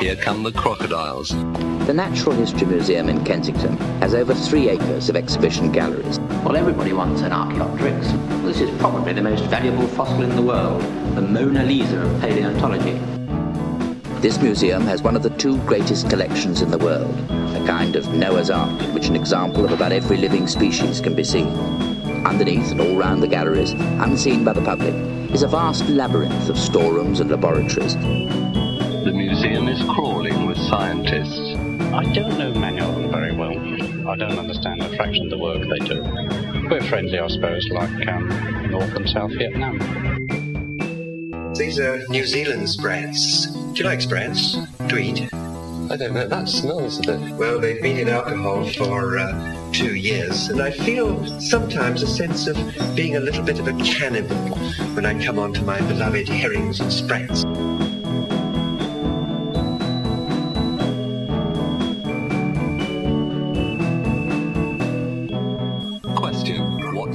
Here come the crocodiles. The Natural History Museum in Kensington has over three acres of exhibition galleries. Well, everybody wants an Archaeopteryx. This is probably the most valuable fossil in the world, the Mona Lisa of paleontology. This museum has one of the two greatest collections in the world, a kind of Noah's Ark in which an example of about every living species can be seen. Underneath and all round the galleries, unseen by the public, is a vast labyrinth of storerooms and laboratories. The museum is crawling with scientists. I don't know many of them very well. I don't understand a fraction of the work they do. We're friendly, I suppose, like um, North and South Vietnam. These are New Zealand sprats. Do you like sprats to eat? I don't know, that smells a bit. Well, they've been in alcohol for uh, two years, and I feel sometimes a sense of being a little bit of a cannibal when I come onto my beloved herrings and sprats.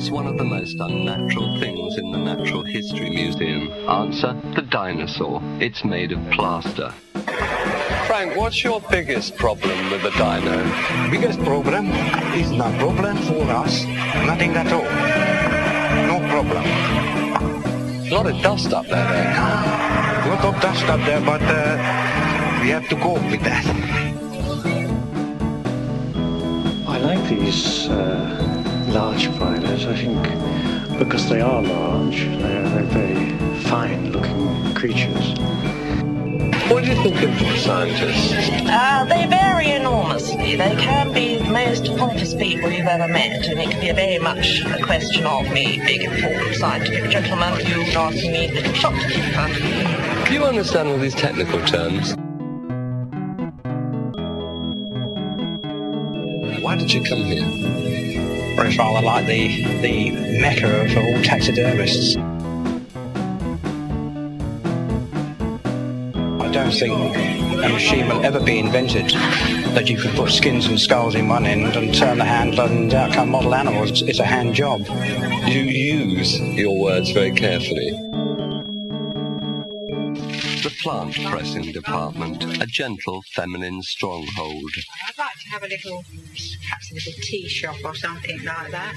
Question What's one of the most unnatural things in the Natural History Museum? Answer The dinosaur. It's made of plaster. Frank, what's your biggest problem with the dino? biggest problem is no problem for us. Nothing at all. No problem. A lot of dust up there, then. Lot of dust up there, but uh, we have to cope with that. I like these uh, large spiders. I think because they are large, they're, they're very fine-looking creatures. What do you think of scientists? Uh, they vary enormously. They can be the most pompous people you've ever met, and it can be very much a question of me, big informed scientific gentleman, you asking me little shopkeeper. Do you understand all these technical terms? Why did you come here? It's rather like the, the mecca of all taxidermists. I don't think a machine will ever be invented that you can put skins and skulls in one end and turn the handle and out come model animals. It's a hand job. You use your words very carefully. The plant pressing department, a gentle feminine stronghold. I'd like to have a little, perhaps a little tea shop or something like that.